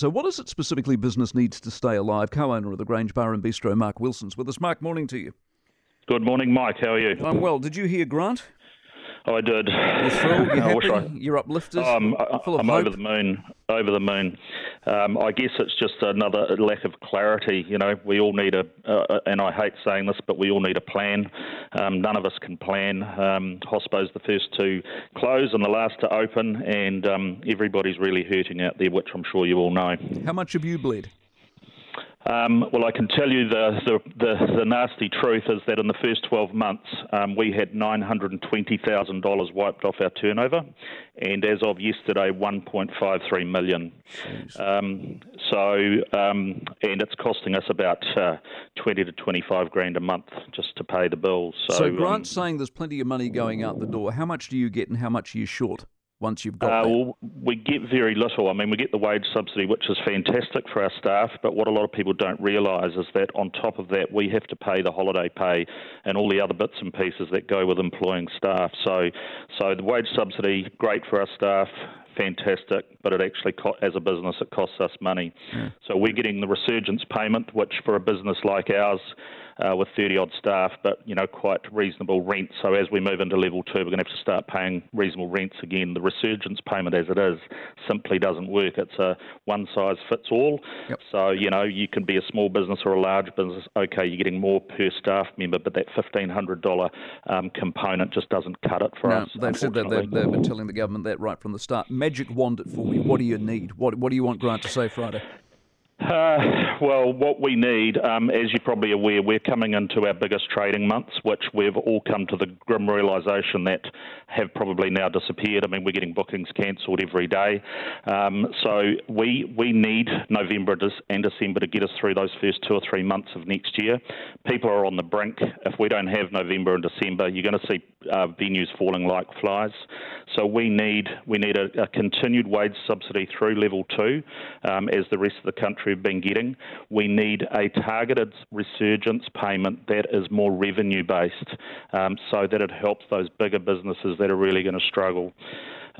So, what is it specifically business needs to stay alive? Co owner of the Grange Bar and Bistro, Mark Wilson's with us. Mark, morning to you. Good morning, Mike. How are you? I'm well. Did you hear Grant? Oh, I did. You're thrilled? You're I happy? I- You're uplifted? Um, full of I'm hope? over the moon. Over the moon. Um, I guess it's just another lack of clarity. You know, we all need a, uh, and I hate saying this, but we all need a plan. Um, none of us can plan. Um, Hospo's the first to close and the last to open, and um, everybody's really hurting out there, which I'm sure you all know. How much have you bled? Um, well, I can tell you the, the, the, the nasty truth is that in the first 12 months, um, we had $920,000 wiped off our turnover, and as of yesterday, 1.53 million. Um, so, um, and it's costing us about uh, 20 to 25 grand a month just to pay the bills. So, So, um, Grant's saying there's plenty of money going out the door. How much do you get and how much are you short once you've got Uh, well, we get very little. I mean, we get the wage subsidy, which is fantastic for our staff, but what a lot of people don't realise is that on top of that, we have to pay the holiday pay and all the other bits and pieces that go with employing staff. So, so the wage subsidy, great for our staff. Fantastic, but it actually, co- as a business, it costs us money. So we're getting the resurgence payment, which for a business like ours, uh, with 30 odd staff, but you know quite reasonable rent. So as we move into level two, we're going to have to start paying reasonable rents again. The resurgence payment, as it is, simply doesn't work. It's a one size fits all. Yep. So you know you can be a small business or a large business. Okay, you're getting more per staff member, but that $1,500 um, component just doesn't cut it for No, us. they've said that they've, they've been telling the government that right from the start. Magic wand it for me. What do you need? What What do you want Grant to say Friday? Uh, well, what we need, um, as you're probably aware, we're coming into our biggest trading months, which we've all come to the grim realisation that have probably now disappeared. I mean, we're getting bookings cancelled every day. Um, so we we need November and December to get us through those first two or three months of next year. People are on the brink. If we don't have November and December, you're going to see uh, venues falling like flies. So we need we need a, a continued wage subsidy through level two, um, as the rest of the country have been getting. We need a targeted resurgence payment that is more revenue based, um, so that it helps those bigger businesses that are really going to struggle.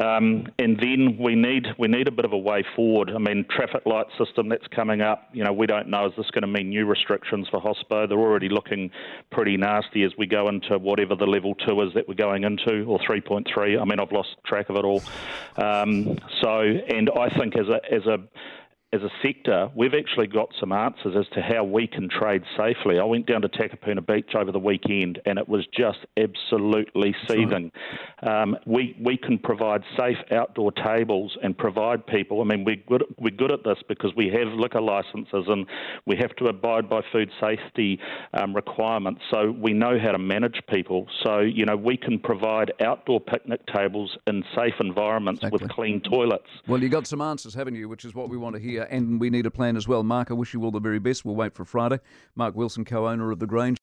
Um, and then we need we need a bit of a way forward. I mean, traffic light system that's coming up. You know, we don't know is this going to mean new restrictions for Hospo? They're already looking pretty nasty as we go into whatever the level two is that we're going into, or 3.3. I mean, I've lost track of it all. Um, so, and I think as a as a as a sector, we've actually got some answers as to how we can trade safely. I went down to Takapuna Beach over the weekend, and it was just absolutely seething. Um, we we can provide safe outdoor tables and provide people. I mean, we're good we're good at this because we have liquor licenses and we have to abide by food safety um, requirements. So we know how to manage people. So you know, we can provide outdoor picnic tables in safe environments with clean toilets. Well, you got some answers, haven't you? Which is what we want to hear, and we need a plan as well. Mark, I wish you all the very best. We'll wait for Friday. Mark Wilson, co-owner of the Grange.